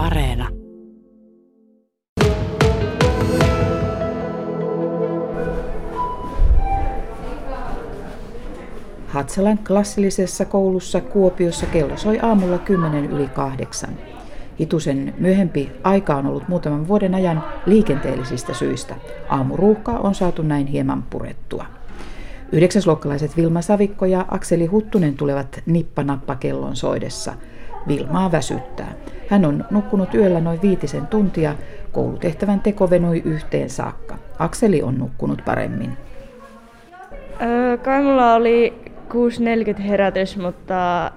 Areena. Hatsalan klassillisessa koulussa Kuopiossa kello soi aamulla 10 yli kahdeksan. Hitusen myöhempi aika on ollut muutaman vuoden ajan liikenteellisistä syistä. Aamuruuhkaa on saatu näin hieman purettua. Yhdeksäsluokkalaiset Vilma Savikko ja Akseli Huttunen tulevat nippanappa kellon soidessa. Vilmaa väsyttää. Hän on nukkunut yöllä noin viitisen tuntia. Koulutehtävän teko venui yhteen saakka. Akseli on nukkunut paremmin. Öö, kai mulla oli 6.40 herätys, mutta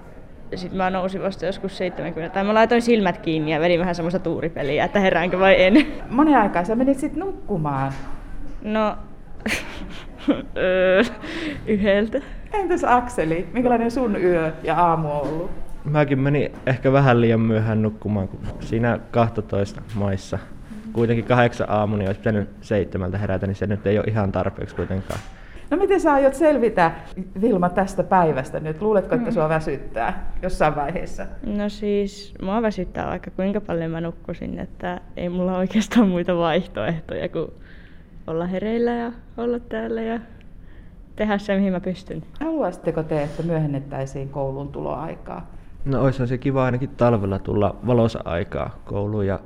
sitten mä nousin vasta joskus 70. Tai mä laitoin silmät kiinni ja vedin vähän semmoista tuuripeliä, että heräänkö vai en. Monen aikaa sä menit sitten nukkumaan? No, yhdeltä. Entäs Akseli, minkälainen sun yö ja aamu on ollut? Mäkin menin ehkä vähän liian myöhään nukkumaan, kun siinä 12 maissa. Kuitenkin kahdeksan aamu, niin olisi pitänyt seitsemältä herätä, niin se nyt ei ole ihan tarpeeksi kuitenkaan. No miten sä aiot selvitä, Vilma, tästä päivästä nyt? Luuletko, että mm. sua väsyttää jossain vaiheessa? No siis, mua väsyttää vaikka kuinka paljon mä nukkusin, että ei mulla oikeastaan muita vaihtoehtoja kuin olla hereillä ja olla täällä ja tehdä se, mihin mä pystyn. Haluaisitteko te, että myöhennettäisiin koulun tuloaikaa? No olisi se kiva ainakin talvella tulla valossa aikaa kouluun ja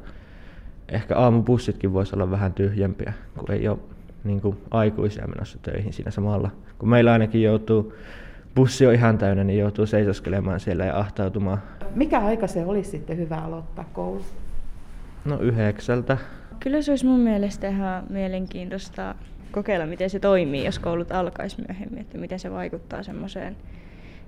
ehkä aamubussitkin voisi olla vähän tyhjempiä, kun ei ole niin kuin aikuisia menossa töihin siinä samalla. Kun meillä ainakin joutuu, bussi on ihan täynnä, niin joutuu seisoskelemaan siellä ja ahtautumaan. Mikä aika se olisi sitten hyvä aloittaa koulu? No yhdeksältä. Kyllä se olisi mun mielestä ihan mielenkiintoista kokeilla, miten se toimii, jos koulut alkaisi myöhemmin, että miten se vaikuttaa semmoiseen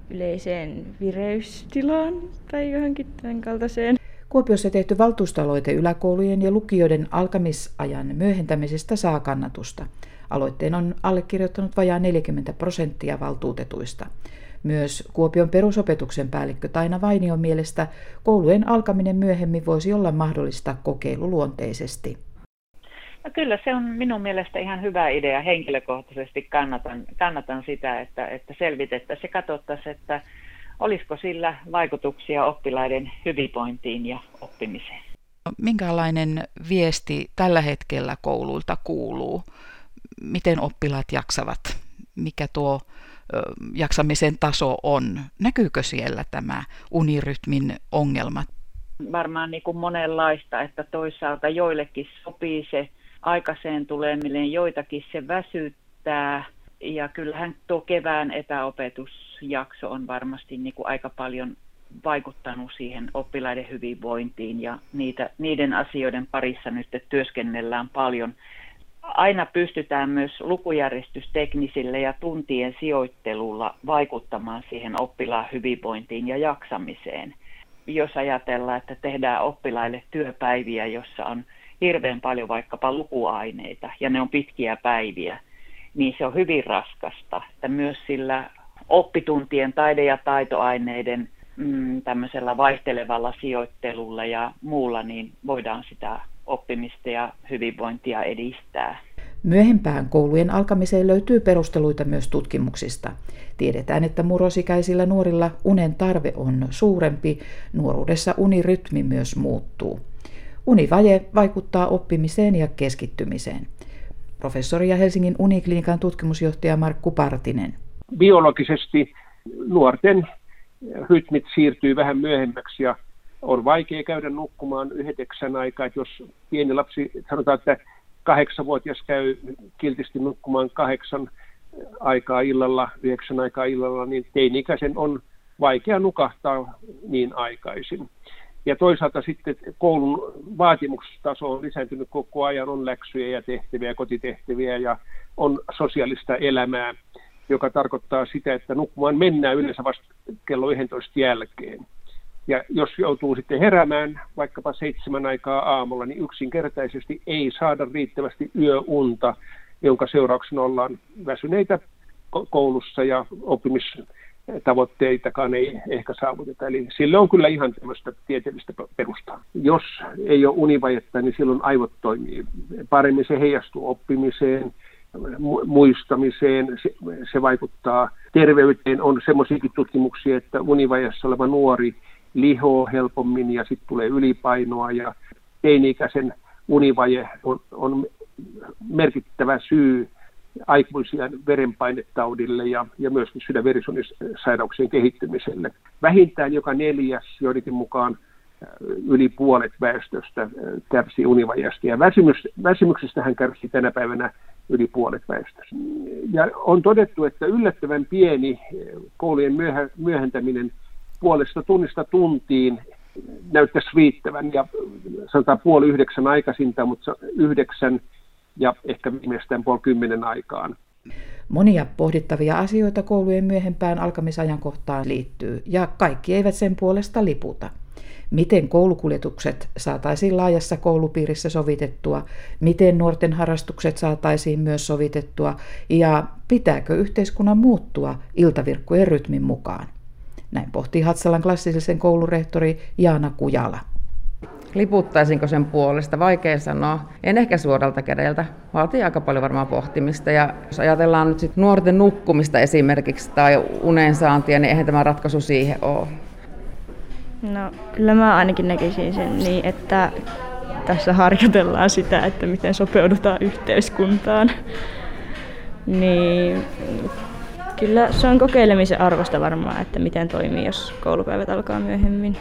yleiseen vireystilaan tai johonkin tämän kaltaiseen. Kuopiossa tehty valtuustaloite yläkoulujen ja lukioiden alkamisajan myöhentämisestä saa kannatusta. Aloitteen on allekirjoittanut vajaa 40 prosenttia valtuutetuista. Myös Kuopion perusopetuksen päällikkö Taina Vainion mielestä koulujen alkaminen myöhemmin voisi olla mahdollista kokeiluluonteisesti. No kyllä se on minun mielestä ihan hyvä idea. Henkilökohtaisesti kannatan, kannatan sitä, että, että selvitettäisiin ja katsottaisiin, että olisiko sillä vaikutuksia oppilaiden hyvinvointiin ja oppimiseen. Minkälainen viesti tällä hetkellä kouluilta kuuluu? Miten oppilaat jaksavat? Mikä tuo jaksamisen taso on? Näkyykö siellä tämä unirytmin ongelmat? Varmaan niin kuin monenlaista, että toisaalta joillekin sopii se aikaiseen tuleminen, joitakin se väsyttää. Ja kyllähän tuo kevään etäopetusjakso on varmasti niin kuin aika paljon vaikuttanut siihen oppilaiden hyvinvointiin ja niitä, niiden asioiden parissa nyt työskennellään paljon. Aina pystytään myös lukujärjestysteknisille ja tuntien sijoittelulla vaikuttamaan siihen oppilaan hyvinvointiin ja jaksamiseen. Jos ajatellaan, että tehdään oppilaille työpäiviä, jossa on hirveän paljon vaikkapa lukuaineita ja ne on pitkiä päiviä, niin se on hyvin raskasta. Että myös sillä oppituntien taide- ja taitoaineiden mm, tämmöisellä vaihtelevalla sijoittelulla ja muulla, niin voidaan sitä oppimista ja hyvinvointia edistää. Myöhempään koulujen alkamiseen löytyy perusteluita myös tutkimuksista. Tiedetään, että murrosikäisillä nuorilla unen tarve on suurempi, nuoruudessa unirytmi myös muuttuu. Univaje vaikuttaa oppimiseen ja keskittymiseen. Professori ja Helsingin Uniklinikan tutkimusjohtaja Markku Partinen. Biologisesti nuorten rytmit siirtyy vähän myöhemmäksi ja on vaikea käydä nukkumaan yhdeksän aikaa. Jos pieni lapsi, sanotaan, että kahdeksanvuotias käy kiltisti nukkumaan kahdeksan aikaa illalla, yhdeksän aikaa illalla, niin teini-ikäisen on vaikea nukahtaa niin aikaisin. Ja toisaalta sitten koulun vaatimustaso on lisääntynyt koko ajan, on läksyjä ja tehtäviä, kotitehtäviä ja on sosiaalista elämää, joka tarkoittaa sitä, että nukkumaan mennään yleensä vasta kello 11 jälkeen. Ja jos joutuu sitten heräämään vaikkapa seitsemän aikaa aamulla, niin yksinkertaisesti ei saada riittävästi yöunta, jonka seurauksena ollaan väsyneitä koulussa ja oppimis tavoitteitakaan ei ehkä saavuteta. Eli sille on kyllä ihan tämmöistä tieteellistä perustaa. Jos ei ole univajetta, niin silloin aivot toimii paremmin. Se heijastuu oppimiseen, muistamiseen, se, se vaikuttaa terveyteen. On semmoisiakin tutkimuksia, että univajassa oleva nuori lihoo helpommin ja sitten tulee ylipainoa ja teini-ikäisen univaje on, on merkittävä syy aikuisia verenpainetaudille ja, ja myöskin sydänverisuonisairauksien kehittymiselle. Vähintään joka neljäs joidenkin mukaan äh, yli puolet väestöstä äh, kärsii univajasta ja väsymys, väsymyksestä hän kärsii tänä päivänä yli puolet väestöstä. Ja on todettu, että yllättävän pieni äh, koulujen myöhä, myöhentäminen puolesta tunnista tuntiin näyttäisi riittävän ja sanotaan puoli yhdeksän aikaisinta, mutta yhdeksän ja ehkä viimeistään puoli kymmenen aikaan. Monia pohdittavia asioita koulujen myöhempään alkamisajankohtaan liittyy, ja kaikki eivät sen puolesta liputa. Miten koulukuljetukset saataisiin laajassa koulupiirissä sovitettua, miten nuorten harrastukset saataisiin myös sovitettua, ja pitääkö yhteiskunnan muuttua iltavirkkujen rytmin mukaan. Näin pohtii Hatsalan klassisen koulurehtori Jaana Kujala. Liputtaisinko sen puolesta? Vaikea sanoa. En ehkä suoralta kädeltä. Vaatii aika paljon varmaan pohtimista. Ja jos ajatellaan nyt sit nuorten nukkumista esimerkiksi tai unen saantia, niin eihän tämä ratkaisu siihen ole. No kyllä mä ainakin näkisin sen niin, että tässä harjoitellaan sitä, että miten sopeudutaan yhteiskuntaan. Niin kyllä se on kokeilemisen arvosta varmaan, että miten toimii, jos koulupäivät alkaa myöhemmin.